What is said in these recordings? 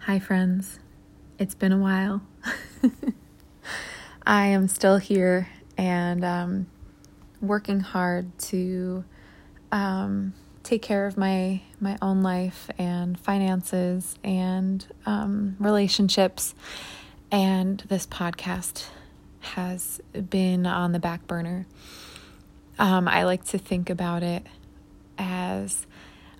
Hi, friends. It's been a while. I am still here and um, working hard to um, take care of my my own life and finances and um, relationships. And this podcast has been on the back burner. Um, I like to think about it as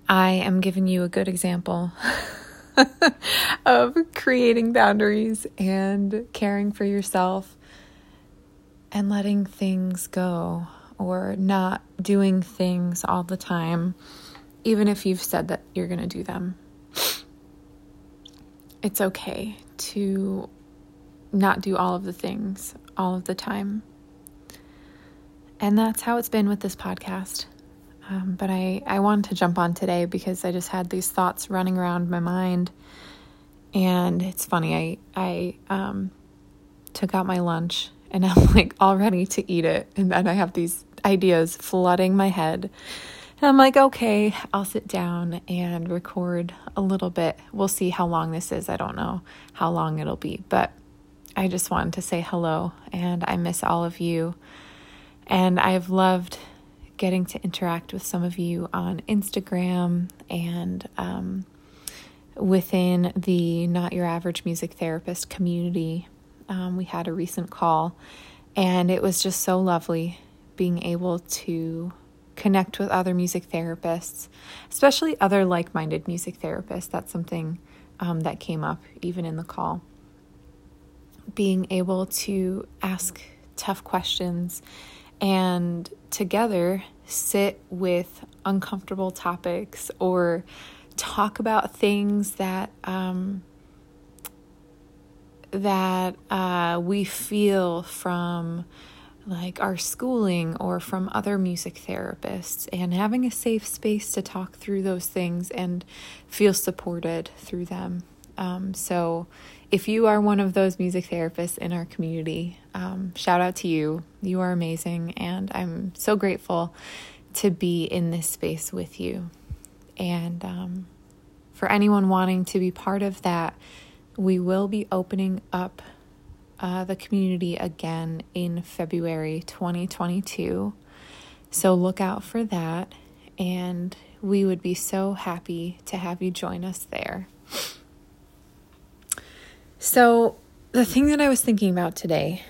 I am giving you a good example of creating boundaries and caring for yourself and letting things go or not doing things all the time, even if you've said that you're going to do them. It's okay to not do all of the things all of the time. And that's how it's been with this podcast. Um, but I, I wanted to jump on today because I just had these thoughts running around my mind. And it's funny, I, I um, took out my lunch and I'm like all ready to eat it. And then I have these ideas flooding my head. And I'm like, okay, I'll sit down and record a little bit. We'll see how long this is. I don't know how long it'll be, but I just wanted to say hello and I miss all of you. And I've loved getting to interact with some of you on Instagram and um, within the Not Your Average Music Therapist community. Um, we had a recent call, and it was just so lovely being able to connect with other music therapists, especially other like minded music therapists. That's something um, that came up even in the call. Being able to ask tough questions and together sit with uncomfortable topics or talk about things that um, that uh, we feel from like our schooling or from other music therapists and having a safe space to talk through those things and feel supported through them. Um, so, if you are one of those music therapists in our community, um, shout out to you. You are amazing, and I'm so grateful to be in this space with you. And um, for anyone wanting to be part of that, we will be opening up uh, the community again in February 2022. So look out for that, and we would be so happy to have you join us there. So, the thing that I was thinking about today,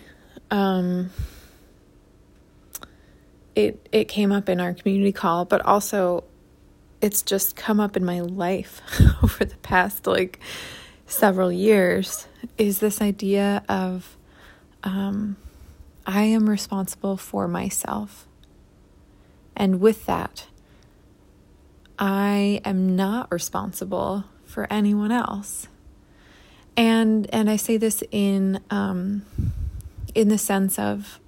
um, it it came up in our community call, but also it's just come up in my life over the past like several years is this idea of um, I am responsible for myself. And with that, I am not responsible for anyone else. And and I say this in um, in the sense of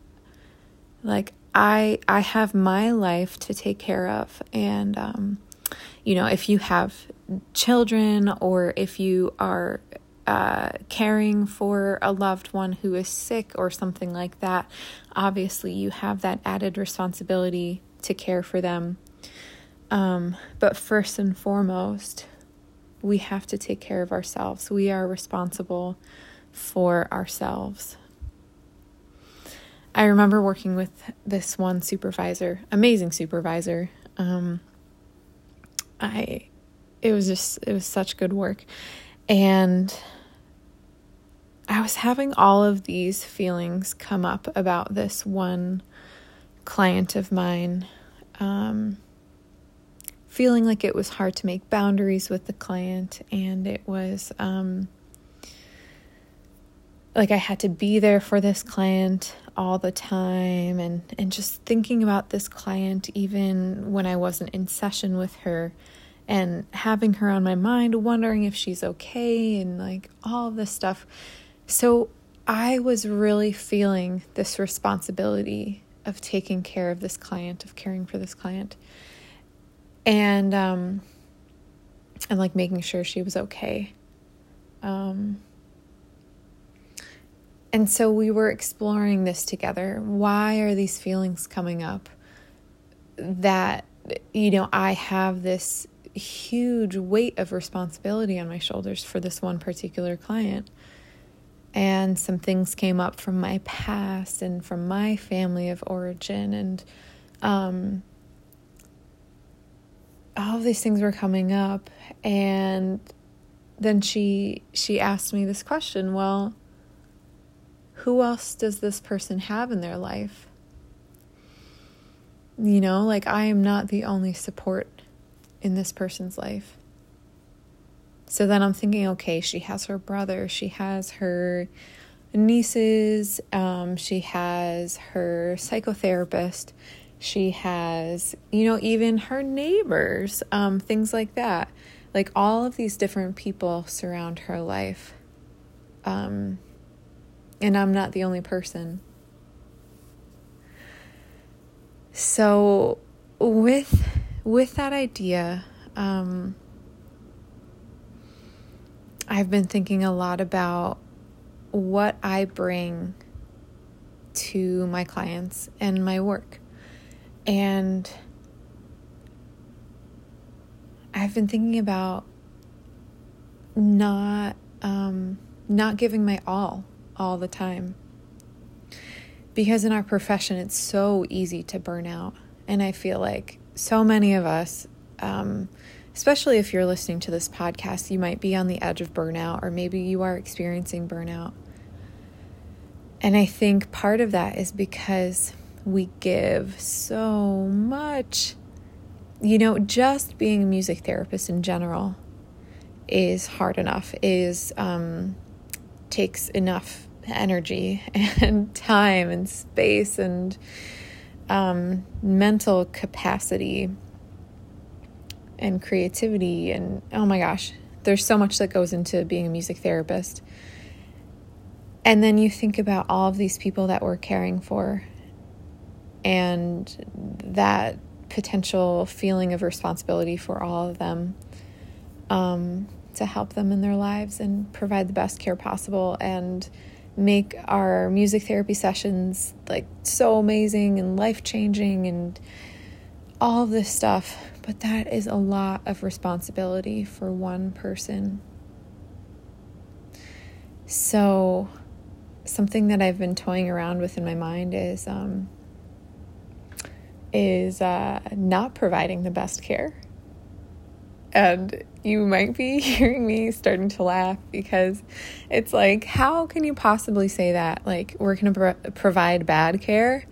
like I I have my life to take care of, and um, you know, if you have children or if you are uh, caring for a loved one who is sick or something like that, obviously you have that added responsibility to care for them. Um, but first and foremost, we have to take care of ourselves. We are responsible for ourselves. I remember working with this one supervisor, amazing supervisor. Um, I, it was just, it was such good work. And I was having all of these feelings come up about this one client of mine. Um, feeling like it was hard to make boundaries with the client, and it was um, like I had to be there for this client all the time, and and just thinking about this client even when I wasn't in session with her, and having her on my mind, wondering if she's okay, and like all this stuff. So I was really feeling this responsibility of taking care of this client, of caring for this client and um and like making sure she was okay um and so we were exploring this together why are these feelings coming up that you know i have this huge weight of responsibility on my shoulders for this one particular client. And some things came up from my past and from my family of origin, and um, all of these things were coming up. And then she she asked me this question. Well, who else does this person have in their life? You know, like I am not the only support in this person's life. So then I'm thinking, okay, she has her brother, she has her nieces, um, she has her psychotherapist, she has, you know, even her neighbors, um, things like that. Like all of these different people surround her life. Um, and I'm not the only person. So, with with that idea, um, I've been thinking a lot about what I bring to my clients and my work. And I've been thinking about not um, not giving my all all the time. Because in our profession, it's so easy to burn out. And I feel like so many of us, um, especially if you're listening to this podcast, you might be on the edge of burnout, or maybe you are experiencing burnout. And I think part of that is because we give so much. You know, just being a music therapist in general is hard enough, is um, takes enough energy and time and space and um, mental capacity and creativity. And oh my gosh, there's so much that goes into being a music therapist. And then you think about all of these people that we're caring for and that potential feeling of responsibility for all of them um, to help them in their lives and provide the best care possible and make our music therapy sessions like so amazing and life changing and all of this stuff. But that is a lot of responsibility for one person. So, something that I've been toying around with in my mind is um, is uh, not providing the best care. And you might be hearing me starting to laugh because it's like, how can you possibly say that? Like, we're going to pro- provide bad care?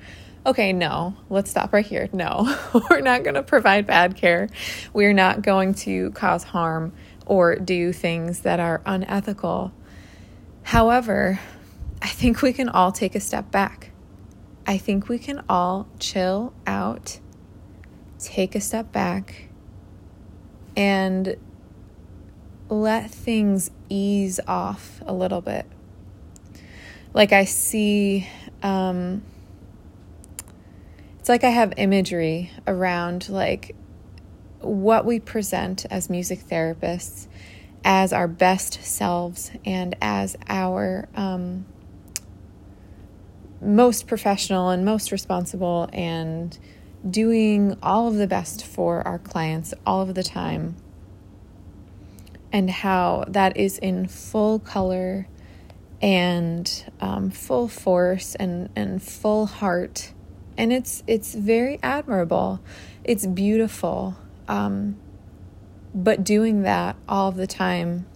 Okay, no, let's stop right here. No, we're not going to provide bad care. We're not going to cause harm or do things that are unethical. However, I think we can all take a step back. I think we can all chill out, take a step back, and let things ease off a little bit. Like I see, um, it's like I have imagery around like what we present as music therapists as our best selves and as our um, most professional and most responsible and doing all of the best for our clients all of the time and how that is in full color and um, full force and, and full heart. And it's it's very admirable. It's beautiful. Um, but doing that all the time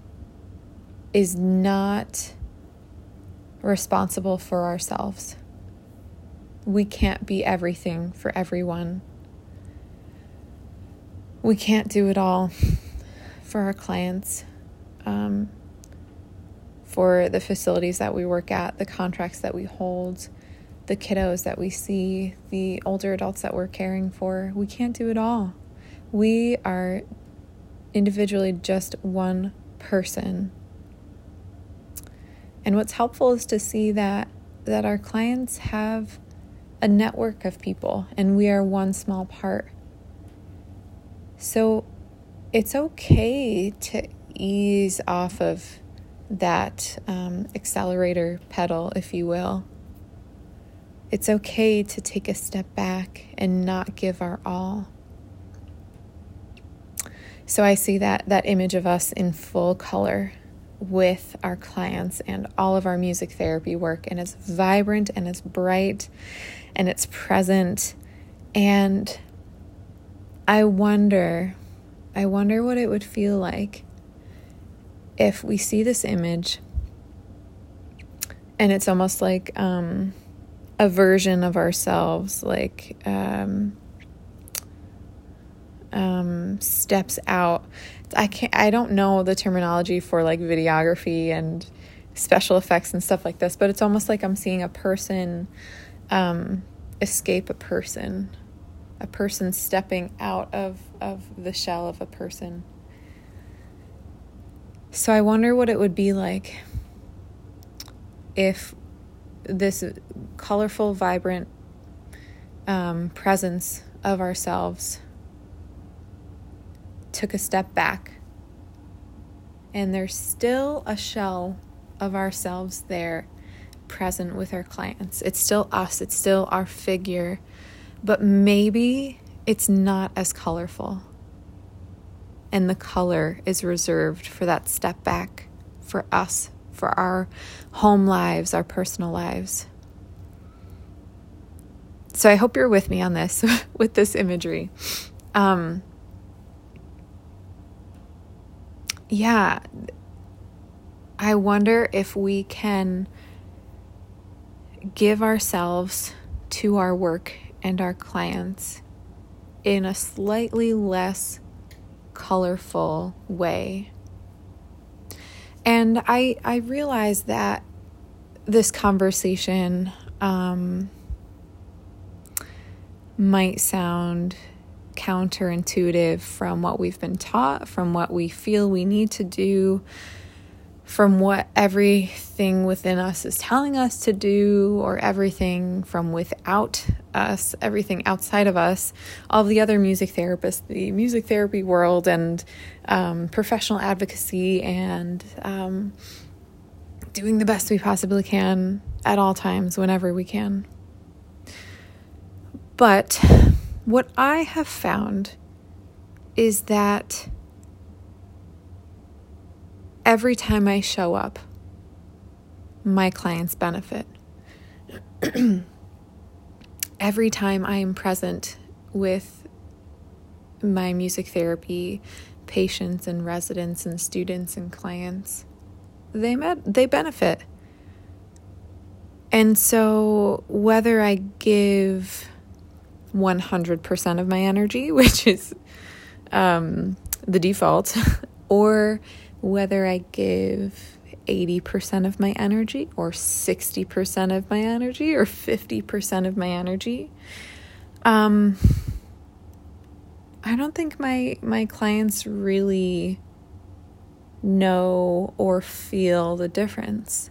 is not responsible for ourselves. We can't be everything for everyone. We can't do it all for our clients, um, for the facilities that we work at, the contracts that we hold, the kiddos that we see, the older adults that we're caring for. We can't do it all. We are individually just one person. And what's helpful is to see that that our clients have a network of people and we are one small part. So it's okay to ease off of that um, accelerator pedal, if you will. It's okay to take a step back and not give our all. So I see that that image of us in full color with our clients and all of our music therapy work and it's vibrant and it's bright and it's present and I wonder I wonder what it would feel like if we see this image and it's almost like um, a version of ourselves like um, um, steps out. I can't. I don't know the terminology for like videography and special effects and stuff like this, but it's almost like I'm seeing a person um, escape a person, a person stepping out of of the shell of a person. So I wonder what it would be like if this colorful, vibrant um, presence of ourselves took a step back. And there's still a shell of ourselves there present with our clients. It's still us, it's still our figure, but maybe it's not as colorful. And the color is reserved for that step back for us, for our home lives, our personal lives. So I hope you're with me on this, with this imagery. Um, yeah, I wonder if we can give ourselves to our work and our clients in a slightly less colorful way. And I I realize that this conversation um, might sound counterintuitive from what we've been taught, from what we feel we need to do, from what everything within us is telling us to do, or everything from without us, everything outside of us, all the other music therapists, the music therapy world, and um, professional advocacy, and um, doing the best we possibly can at all times, whenever we can. But what I have found is that every time I show up, my clients benefit. every time I am present with my music therapy patients and residents and students and clients, they they benefit. And so whether I give 100% of my energy, which is um, the default, or whether I give 80% of my energy, or 60% of my energy, or 50% of my energy. Um, I don't think my my clients really know or feel the difference.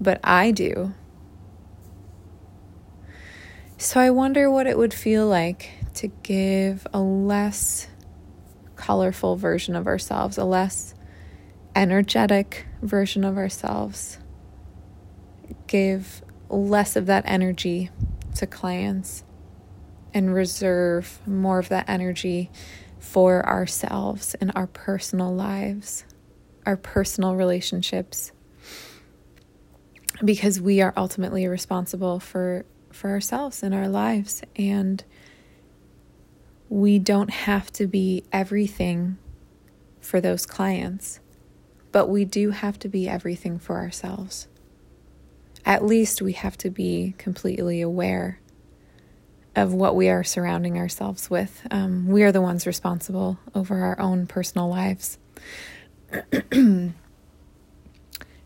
But I do. So I wonder what it would feel like to give a less colorful version of ourselves, a less energetic version of ourselves. Give less of that energy to clients and reserve more of that energy for ourselves and our personal lives, our personal relationships, because we are ultimately responsible for for ourselves in our lives. And we don't have to be everything for those clients, but we do have to be everything for ourselves. At least we have to be completely aware of what we are surrounding ourselves with. Um, we are the ones responsible over our own personal lives.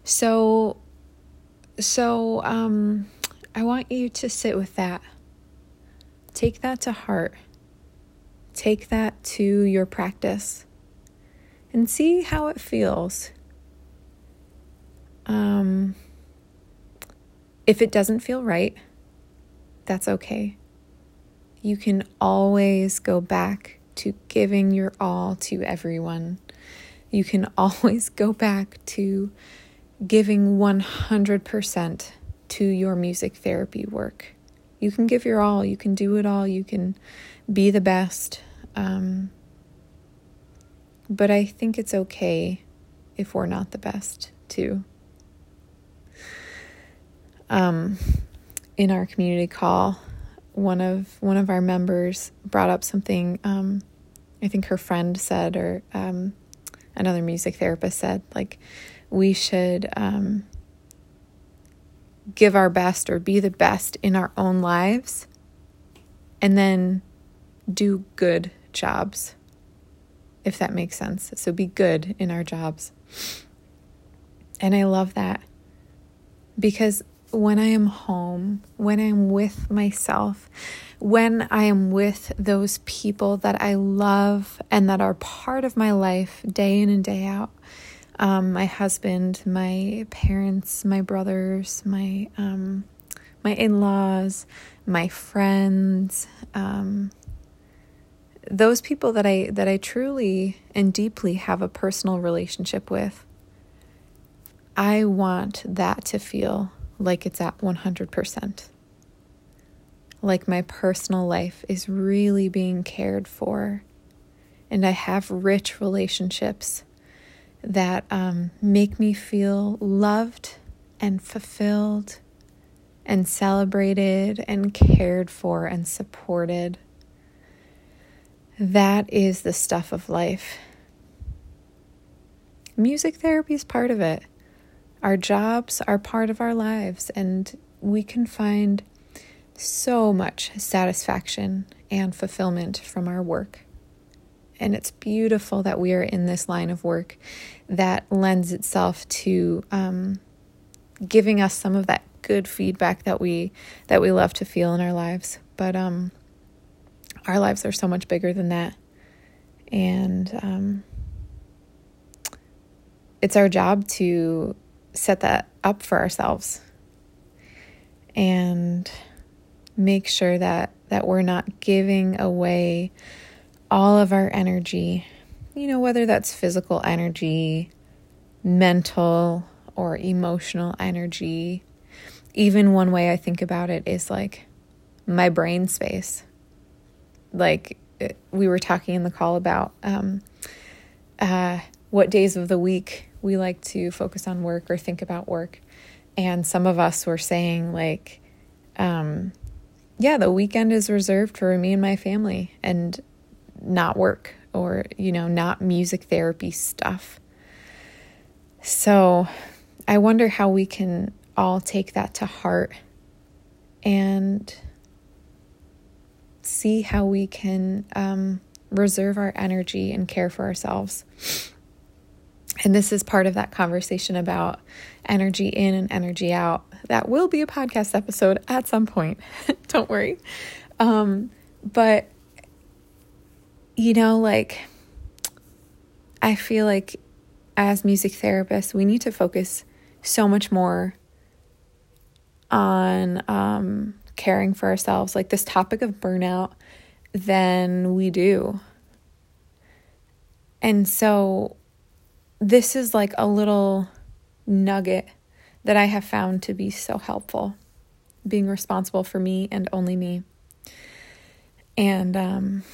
so, so, um, I want you to sit with that. Take that to heart. Take that to your practice and see how it feels. Um, if it doesn't feel right, that's okay. You can always go back to giving your all to everyone. You can always go back to giving 100% to your music therapy work. You can give your all, you can do it all, you can be the best. Um, but I think it's okay if we're not the best too. Um, in our community call, one of one of our members brought up something. Um, I think her friend said, or um, another music therapist said, like we should um, give our best or be the best in our own lives, and then do good jobs, if that makes sense. So be good in our jobs. And I love that because when I am home, when I'm with myself, when I am with those people that I love and that are part of my life day in and day out, um, my husband, my parents, my brothers, my um, my in-laws, my friends, um, those people that I that I truly and deeply have a personal relationship with. I want that to feel like it's at 100%. Like my personal life is really being cared for, and I have rich relationships that um, make me feel loved and fulfilled and celebrated and cared for and supported. That is the stuff of life. Music therapy is part of it. Our jobs are part of our lives, and we can find so much satisfaction and fulfillment from our work. And it's beautiful that we are in this line of work that lends itself to um, giving us some of that good feedback that we that we love to feel in our lives. But um, our lives are so much bigger than that, and um, it's our job to set that up for ourselves and make sure that that we're not giving away all of our energy you know whether that's physical energy mental or emotional energy even one way i think about it is like my brain space like we were talking in the call about um, uh, what days of the week we like to focus on work or think about work. And some of us were saying, like, um, yeah, the weekend is reserved for me and my family and not work or, you know, not music therapy stuff. So I wonder how we can all take that to heart and see how we can um, reserve our energy and care for ourselves. And this is part of that conversation about energy in and energy out. That will be a podcast episode at some point. Don't worry. Um, but, you know, like, I feel like as music therapists, we need to focus so much more on um, caring for ourselves, like this topic of burnout, than we do. And so this is like a little nugget that I have found to be so helpful, being responsible for me and only me. And um,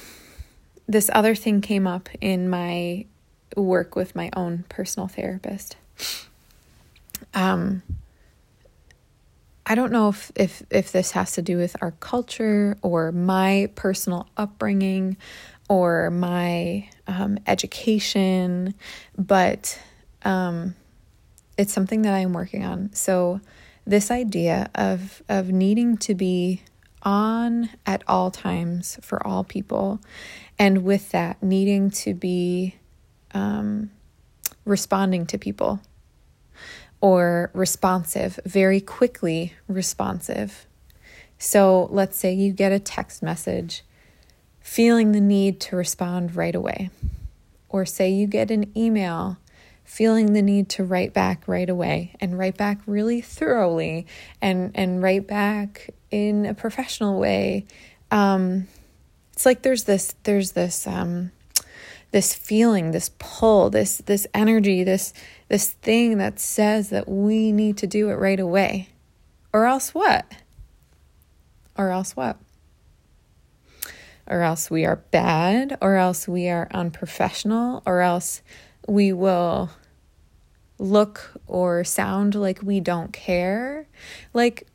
this other thing came up in my work with my own personal therapist. Um, I don't know if, if if this has to do with our culture or my personal upbringing or my um, education, but um, it's something that I'm working on. So, this idea of of needing to be on at all times for all people, and with that, needing to be um, responding to people or responsive, very quickly responsive. So, let's say you get a text message feeling the need to respond right away. Or say you get an email feeling the need to write back right away and write back really thoroughly and and write back in a professional way. Um, it's like there's this there's this um, this feeling, this pull, this this energy, this this thing that says that we need to do it right away. Or else what? Or else what? or else we are bad, or else we are unprofessional, or else we will look or sound like we don't care. Like,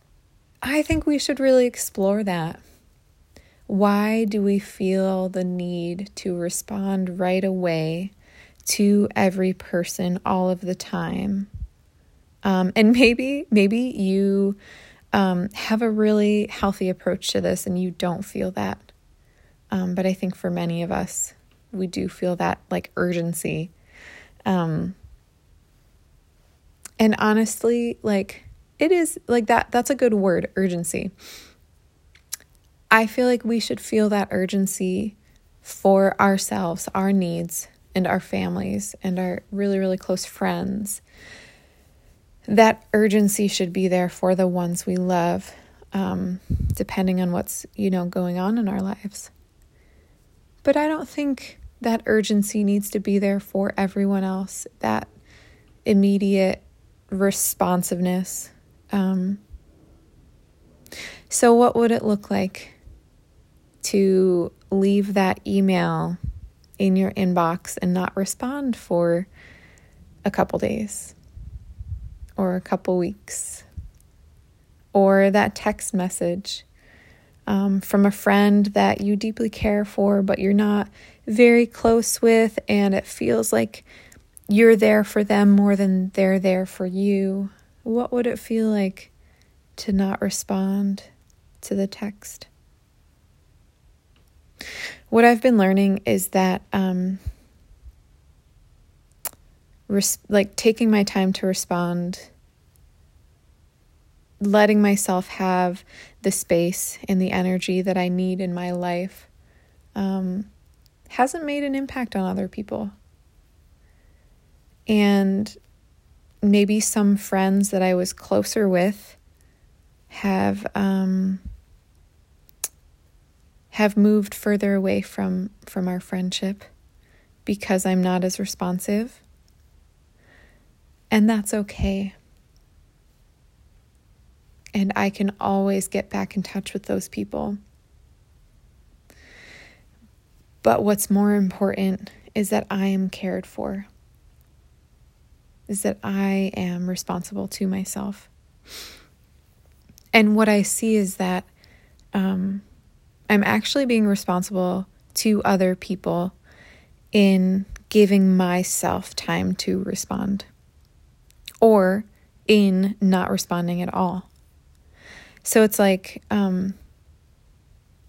I think we should really explore that. Why do we feel the need to respond right away to every person all of the time? Um, and maybe, maybe you um, have a really healthy approach to this and you don't feel that. Um, but I think for many of us, we do feel that like urgency. Um, and honestly, like it is like that, that's a good word, urgency. I feel like we should feel that urgency for ourselves, our needs, and our families, and our really, really close friends. That urgency should be there for the ones we love, um, depending on what's, you know, going on in our lives. But I don't think that urgency needs to be there for everyone else. That immediate responsiveness. Um, so, what would it look like to leave that email in your inbox and not respond for a couple days or a couple weeks? Or that text message um, from a friend that you deeply care for, but you're not very close with, and it feels like you're there for them more than they're there for you. What would it feel like to not respond to the text? What I've been learning is that, um, res- like taking my time to respond letting myself have the space and the energy that I need in my life um, hasn't made an impact on other people. And maybe some friends that I was closer with have um, have moved further away from from our friendship because I'm not as responsive. And that's okay and I can always get back in touch with those people. But what's more important is that I am cared for, is that I am responsible to myself. And what I see is that um, I'm actually being responsible to other people in giving myself time to respond or in not responding at all. So it's like um,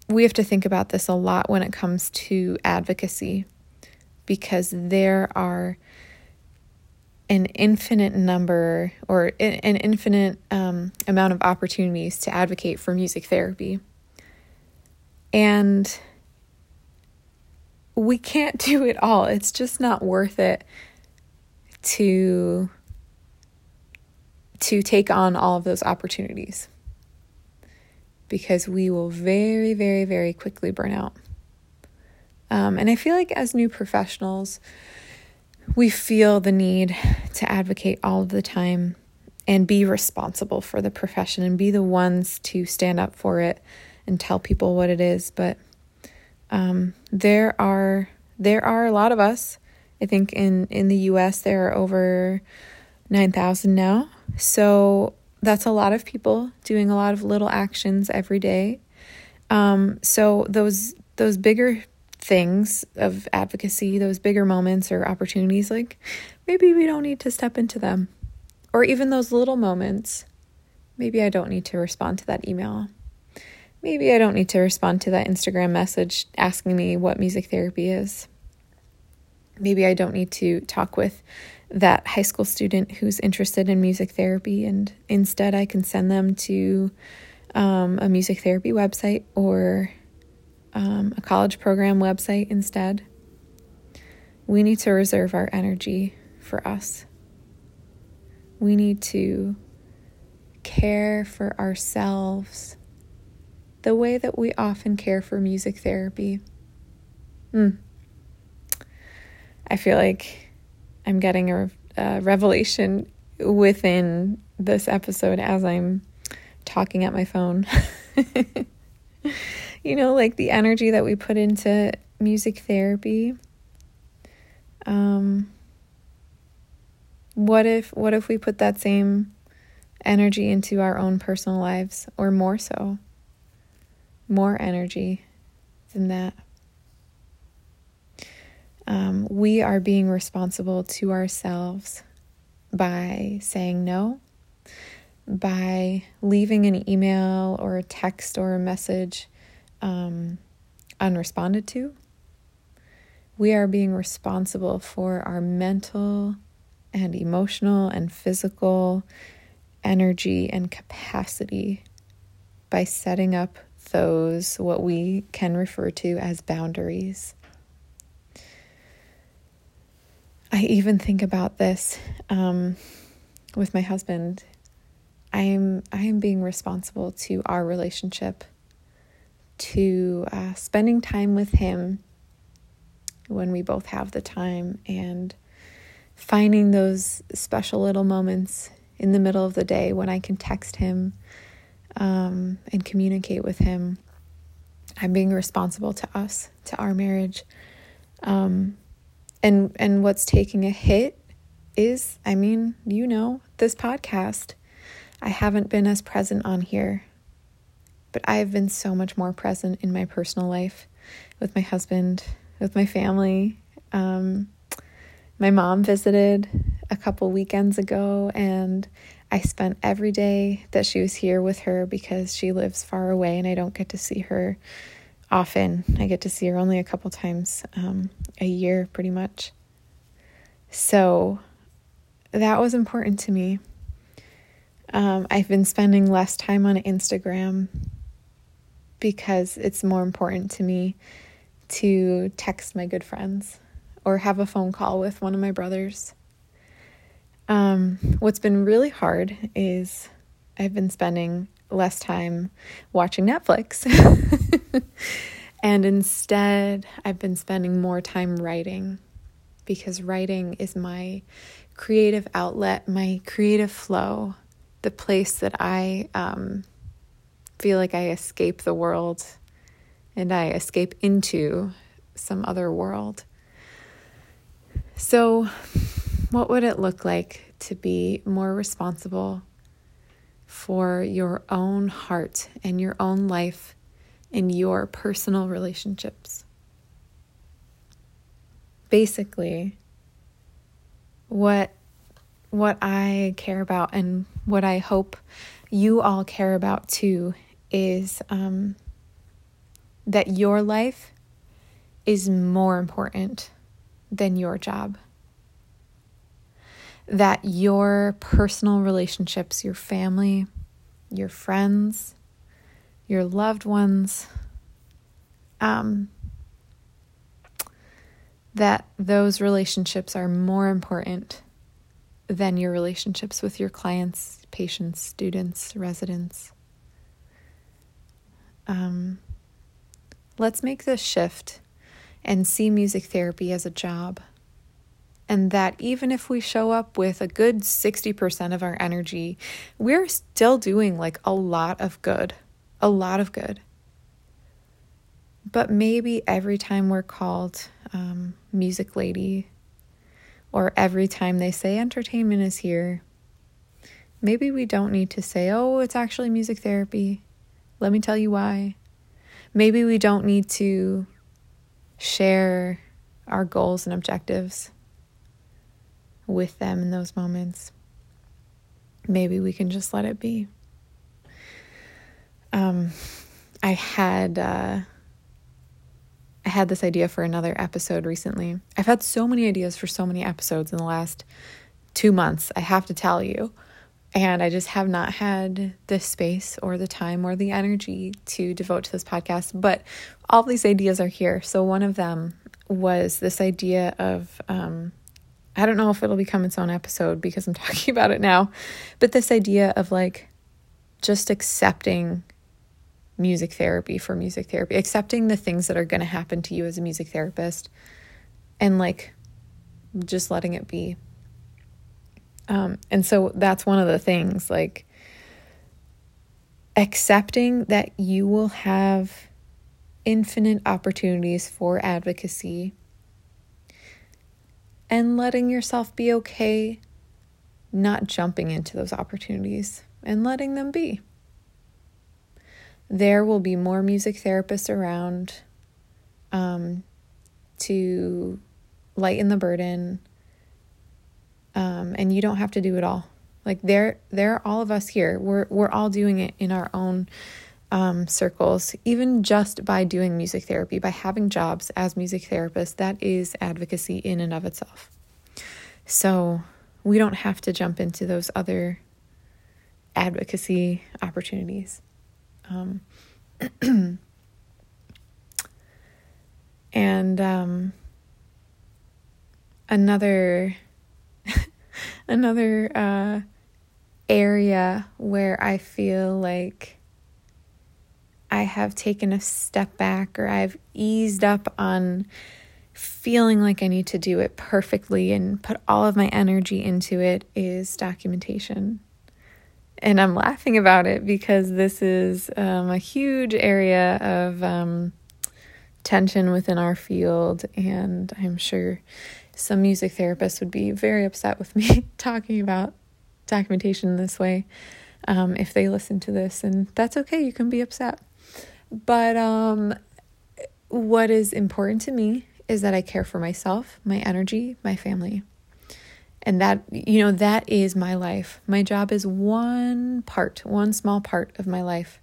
we have to think about this a lot when it comes to advocacy because there are an infinite number or an infinite um, amount of opportunities to advocate for music therapy. And we can't do it all. It's just not worth it to to take on all of those opportunities because we will very, very, very quickly burn out. Um, and I feel like as new professionals, we feel the need to advocate all of the time and be responsible for the profession and be the ones to stand up for it and tell people what it is. But um, there are there are a lot of us. I think in in the U.S. there are over nine thousand now. So that's a lot of people doing a lot of little actions every day. Um, so those those bigger things of advocacy, those bigger moments or opportunities, like maybe we don't need to step into them, or even those little moments. Maybe I don't need to respond to that email. Maybe I don't need to respond to that Instagram message asking me what music therapy is. Maybe I don't need to talk with that high school student who's interested in music therapy, and instead I can send them to um, a music therapy website or um, a college program website instead. We need to reserve our energy for us. We need to care for ourselves the way that we often care for music therapy. Mm. I feel like I'm getting a, a revelation within this episode as I'm talking at my phone. you know, like the energy that we put into music therapy. Um, what if what if we put that same energy into our own personal lives or more so? More energy than that. Um, we are being responsible to ourselves by saying no, by leaving an email or a text or a message um, unresponded to. We are being responsible for our mental and emotional and physical energy and capacity by setting up those, what we can refer to as boundaries. I even think about this um, with my husband. I am I am being responsible to our relationship, to uh, spending time with him when we both have the time, and finding those special little moments in the middle of the day when I can text him um, and communicate with him. I'm being responsible to us, to our marriage. Um, and and what's taking a hit is i mean you know this podcast. I haven't been as present on here but i've been so much more present in my personal life with my husband with my family. Um, my mom visited a couple weekends ago and i spent every day that she was here with her because she lives far away and i don't get to see her often. I get to see her only a couple times um, a year, pretty much. So that was important to me. Um, I've been spending less time on Instagram because it's more important to me to text my good friends or have a phone call with one of my brothers. Um, what's been really hard is I've been spending less time watching Netflix. and instead, I've been spending more time writing because writing is my creative outlet, my creative flow, the place that I um, feel like I escape the world and I escape into some other world. So, what would it look like to be more responsible for your own heart and your own life in your personal relationships. Basically, what what I care about and what I hope you all care about too is um, that your life is more important than your job that your personal relationships, your family, your friends, your loved ones, um, that those relationships are more important than your relationships with your clients, patients, students, residents. Um, let's make this shift and see music therapy as a job and that even if we show up with a good 60% of our energy, we're still doing like a lot of good, a lot of good. But maybe every time we're called um, music lady, or every time they say entertainment is here, maybe we don't need to say, oh, it's actually music therapy. Let me tell you why. Maybe we don't need to share our goals and objectives with them in those moments. Maybe we can just let it be. Um, I had uh, I had this idea for another episode recently. I've had so many ideas for so many episodes in the last two months. I have to tell you. And I just have not had the space or the time or the energy to devote to this podcast. But all these ideas are here. So, one of them was this idea of um, I don't know if it'll become its own episode because I'm talking about it now, but this idea of like just accepting music therapy for music therapy, accepting the things that are going to happen to you as a music therapist and like just letting it be. Um, and so that's one of the things like accepting that you will have infinite opportunities for advocacy and letting yourself be okay not jumping into those opportunities and letting them be. There will be more music therapists around um, to lighten the burden, um, and you don't have to do it all. Like there, there are all of us here. We're we're all doing it in our own um, circles, even just by doing music therapy, by having jobs as music therapists. That is advocacy in and of itself. So we don't have to jump into those other advocacy opportunities. Um, and um, another another uh, area where I feel like I have taken a step back or I've eased up on feeling like I need to do it perfectly and put all of my energy into it is documentation. And I'm laughing about it because this is um, a huge area of um, tension within our field. And I'm sure some music therapists would be very upset with me talking about documentation this way um, if they listen to this. And that's okay, you can be upset. But um, what is important to me is that I care for myself, my energy, my family. And that, you know, that is my life. My job is one part, one small part of my life.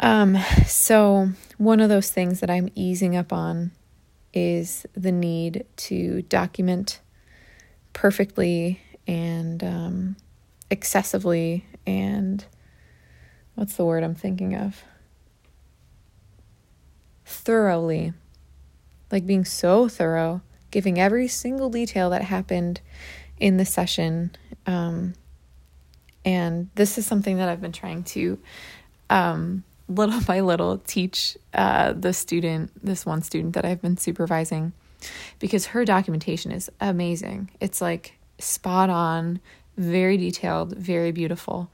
Um, so one of those things that I'm easing up on is the need to document perfectly and um, excessively and what's the word I'm thinking of? Thoroughly like being so thorough, giving every single detail that happened in the session. Um, and this is something that I've been trying to, um, little by little, teach uh, the student, this one student that I've been supervising, because her documentation is amazing. It's like spot on, very detailed, very beautiful.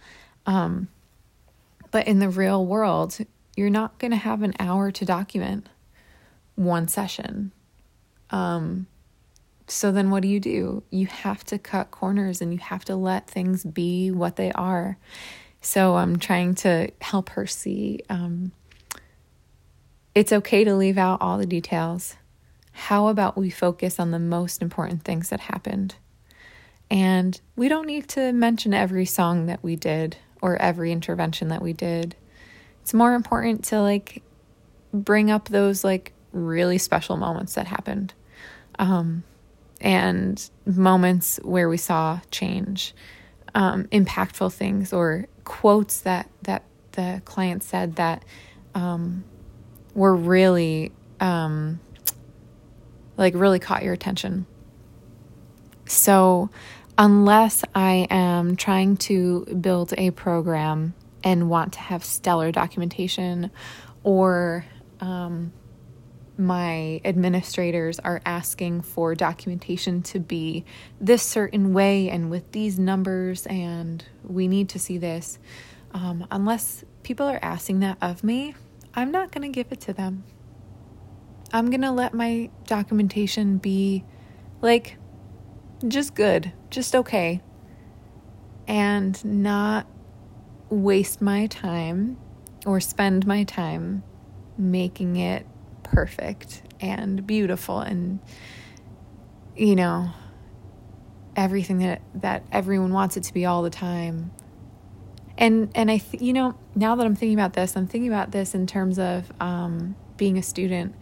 Um, but in the real world, you're not going to have an hour to document one session. Um, so then what do you do? You have to cut corners and you have to let things be what they are. So I'm trying to help her see um, it's okay to leave out all the details. How about we focus on the most important things that happened? And we don't need to mention every song that we did or every intervention that we did. It's more important to like bring up those like really special moments that happened um, and moments where we saw change, um, impactful things, or quotes that, that the client said that um, were really, um, like, really caught your attention. So, unless I am trying to build a program and want to have stellar documentation or um, my administrators are asking for documentation to be this certain way and with these numbers, and we need to see this. Um, unless people are asking that of me, I'm not going to give it to them. I'm going to let my documentation be like just good, just okay, and not waste my time or spend my time making it perfect and beautiful and you know everything that that everyone wants it to be all the time. And and i th- you know now that i'm thinking about this i'm thinking about this in terms of um, being a student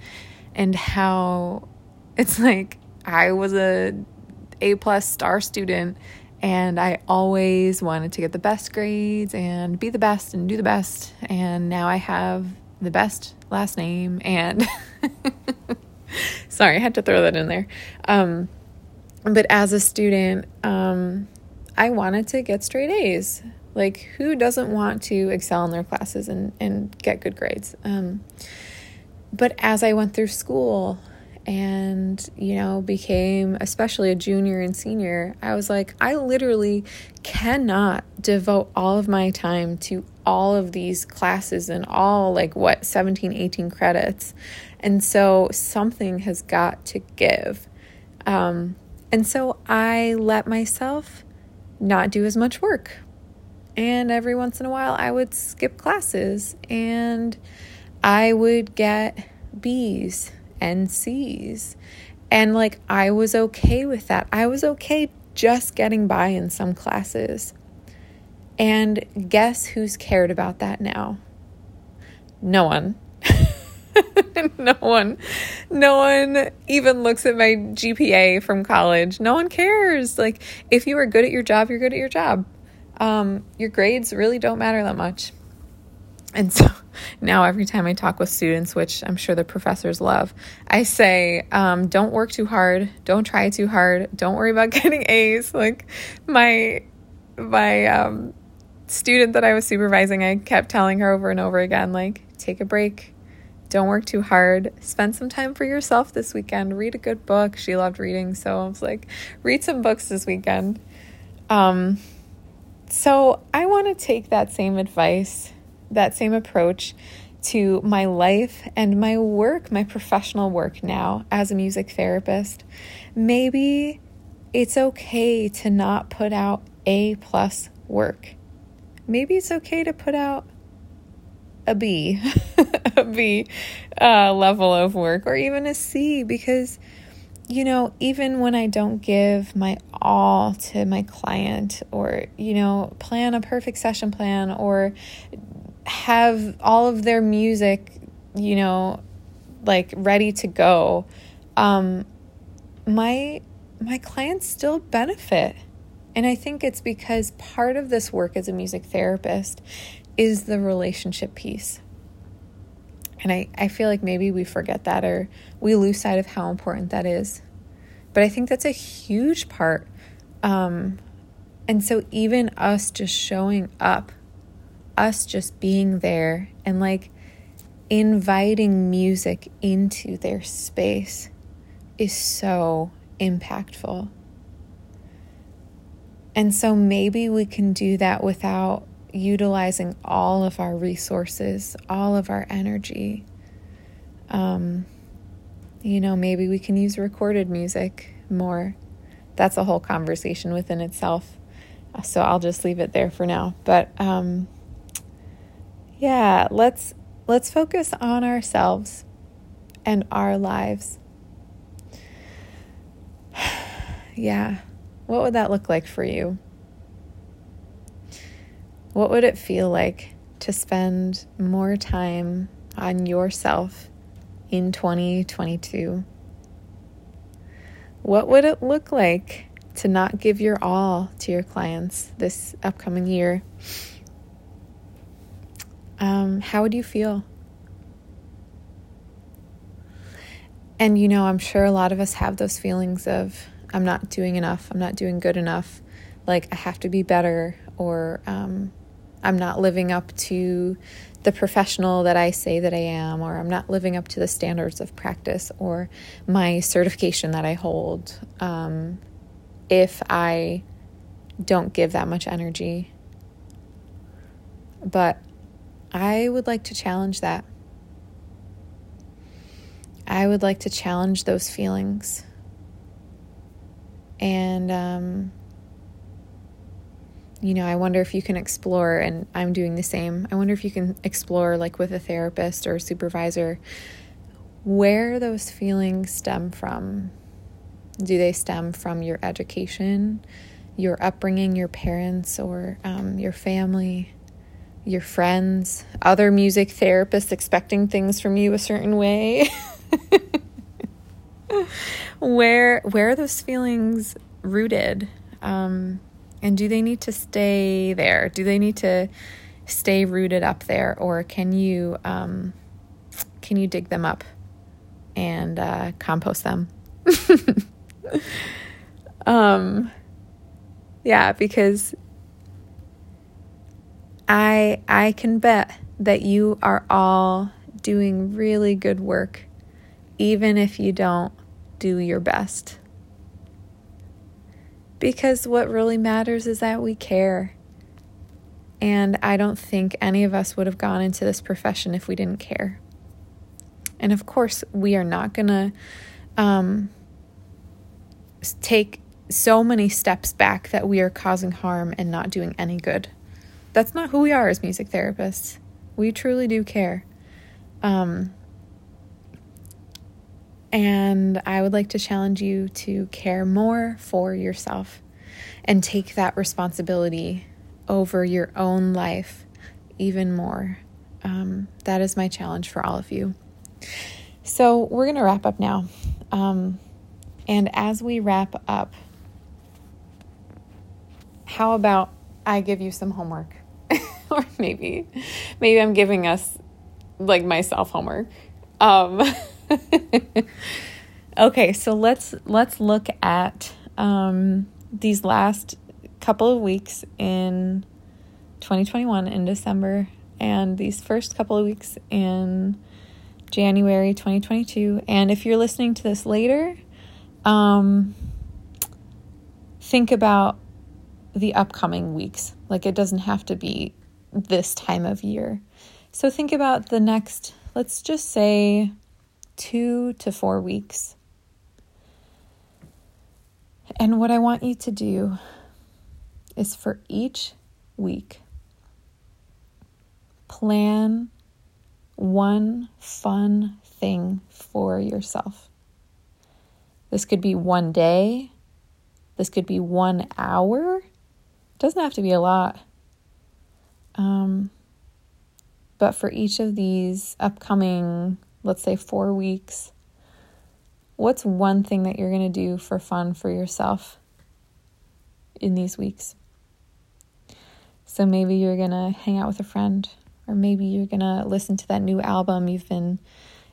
and how it's like i was a a plus star student and i always wanted to get the best grades and be the best and do the best and now i have the best last name and sorry, I had to throw that in there. Um, but as a student, um, I wanted to get straight A's. Like, who doesn't want to excel in their classes and, and get good grades? Um, but as I went through school and, you know, became especially a junior and senior, I was like, I literally cannot devote all of my time to all of these classes and all like what 17 18 credits. And so something has got to give. Um, and so i let myself not do as much work. And every once in a while i would skip classes and i would get b's and c's and like i was okay with that i was okay just getting by in some classes and guess who's cared about that now? No one. no one. No one even looks at my GPA from college. No one cares. Like, if you are good at your job, you're good at your job. Um, your grades really don't matter that much. And so now, every time I talk with students, which I'm sure the professors love, I say, um, don't work too hard. Don't try too hard. Don't worry about getting A's. Like, my, my, um, student that I was supervising, I kept telling her over and over again, like, take a break. Don't work too hard. Spend some time for yourself this weekend. Read a good book. She loved reading, so I was like, read some books this weekend. Um, so I want to take that same advice, that same approach to my life and my work, my professional work now as a music therapist. Maybe it's okay to not put out A plus work maybe it's okay to put out a B, a B uh, level of work, or even a C, because, you know, even when I don't give my all to my client, or, you know, plan a perfect session plan, or have all of their music, you know, like ready to go, um, my my clients still benefit and I think it's because part of this work as a music therapist is the relationship piece. And I, I feel like maybe we forget that or we lose sight of how important that is. But I think that's a huge part. Um, and so, even us just showing up, us just being there and like inviting music into their space is so impactful. And so maybe we can do that without utilizing all of our resources, all of our energy. Um, you know, maybe we can use recorded music more. That's a whole conversation within itself. So I'll just leave it there for now. But um, yeah, let's let's focus on ourselves and our lives. yeah. What would that look like for you? What would it feel like to spend more time on yourself in 2022? What would it look like to not give your all to your clients this upcoming year? Um, how would you feel? And you know, I'm sure a lot of us have those feelings of I'm not doing enough, I'm not doing good enough, like I have to be better, or um, I'm not living up to the professional that I say that I am, or I'm not living up to the standards of practice or my certification that I hold. Um, if I don't give that much energy. But I would like to challenge that. I would like to challenge those feelings. And, um, you know, I wonder if you can explore, and I'm doing the same. I wonder if you can explore, like with a therapist or a supervisor, where those feelings stem from. Do they stem from your education, your upbringing, your parents, or um, your family, your friends, other music therapists expecting things from you a certain way? where where are those feelings rooted? Um, and do they need to stay there? Do they need to stay rooted up there, or can you um, can you dig them up and uh, compost them? um, yeah, because I I can bet that you are all doing really good work, even if you don't do your best. Because what really matters is that we care. And I don't think any of us would have gone into this profession if we didn't care. And of course, we are not going to um, take so many steps back that we are causing harm and not doing any good. That's not who we are as music therapists. We truly do care. Um, and I would like to challenge you to care more for yourself and take that responsibility over your own life even more. Um, that is my challenge for all of you. So, we're going to wrap up now. Um, and as we wrap up, how about I give you some homework? or maybe, maybe I'm giving us like myself homework. Um, okay, so let's let's look at um, these last couple of weeks in 2021 in December and these first couple of weeks in January 2022. And if you're listening to this later, um, think about the upcoming weeks. Like it doesn't have to be this time of year. So think about the next, let's just say, two to four weeks. And what I want you to do is for each week, plan one fun thing for yourself. This could be one day, this could be one hour. It doesn't have to be a lot. Um, but for each of these upcoming, let's say, four weeks, what's one thing that you're going to do for fun for yourself in these weeks? So maybe you're going to hang out with a friend, or maybe you're going to listen to that new album you've been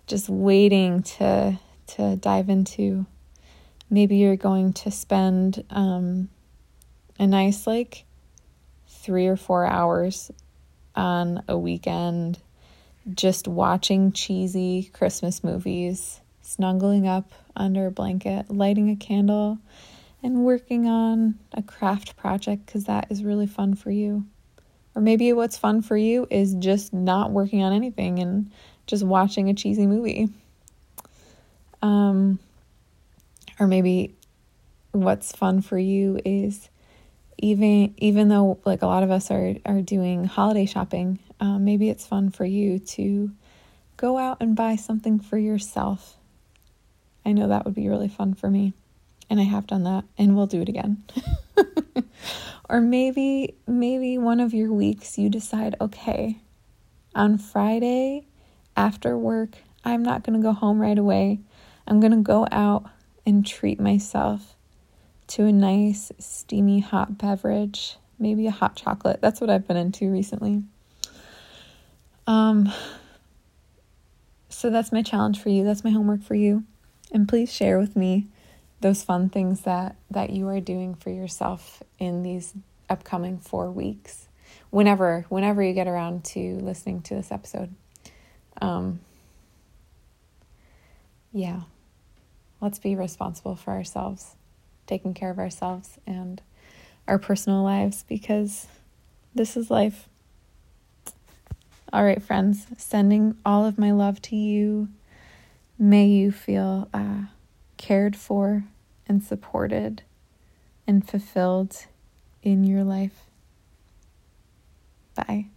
just waiting to to dive into. Maybe you're going to spend um, a nice like three or four hours on a weekend just watching cheesy Christmas movies, snuggling up under a blanket, lighting a candle, and working on a craft project because that is really fun for you. Or maybe what's fun for you is just not working on anything and just watching a cheesy movie. Um, or maybe what's fun for you is even even though like a lot of us are are doing holiday shopping, um, maybe it's fun for you to go out and buy something for yourself. I know that would be really fun for me, and I have done that, and we'll do it again. or maybe maybe one of your weeks you decide, okay, on Friday after work, I'm not going to go home right away. I'm going to go out and treat myself to a nice, steamy, hot beverage, maybe a hot chocolate. That's what I've been into recently. Um, so that's my challenge for you. That's my homework for you. And please share with me those fun things that that you are doing for yourself in these upcoming 4 weeks. Whenever whenever you get around to listening to this episode. Um yeah. Let's be responsible for ourselves taking care of ourselves and our personal lives because this is life. All right, friends, sending all of my love to you. May you feel uh, cared for and supported and fulfilled in your life. Bye.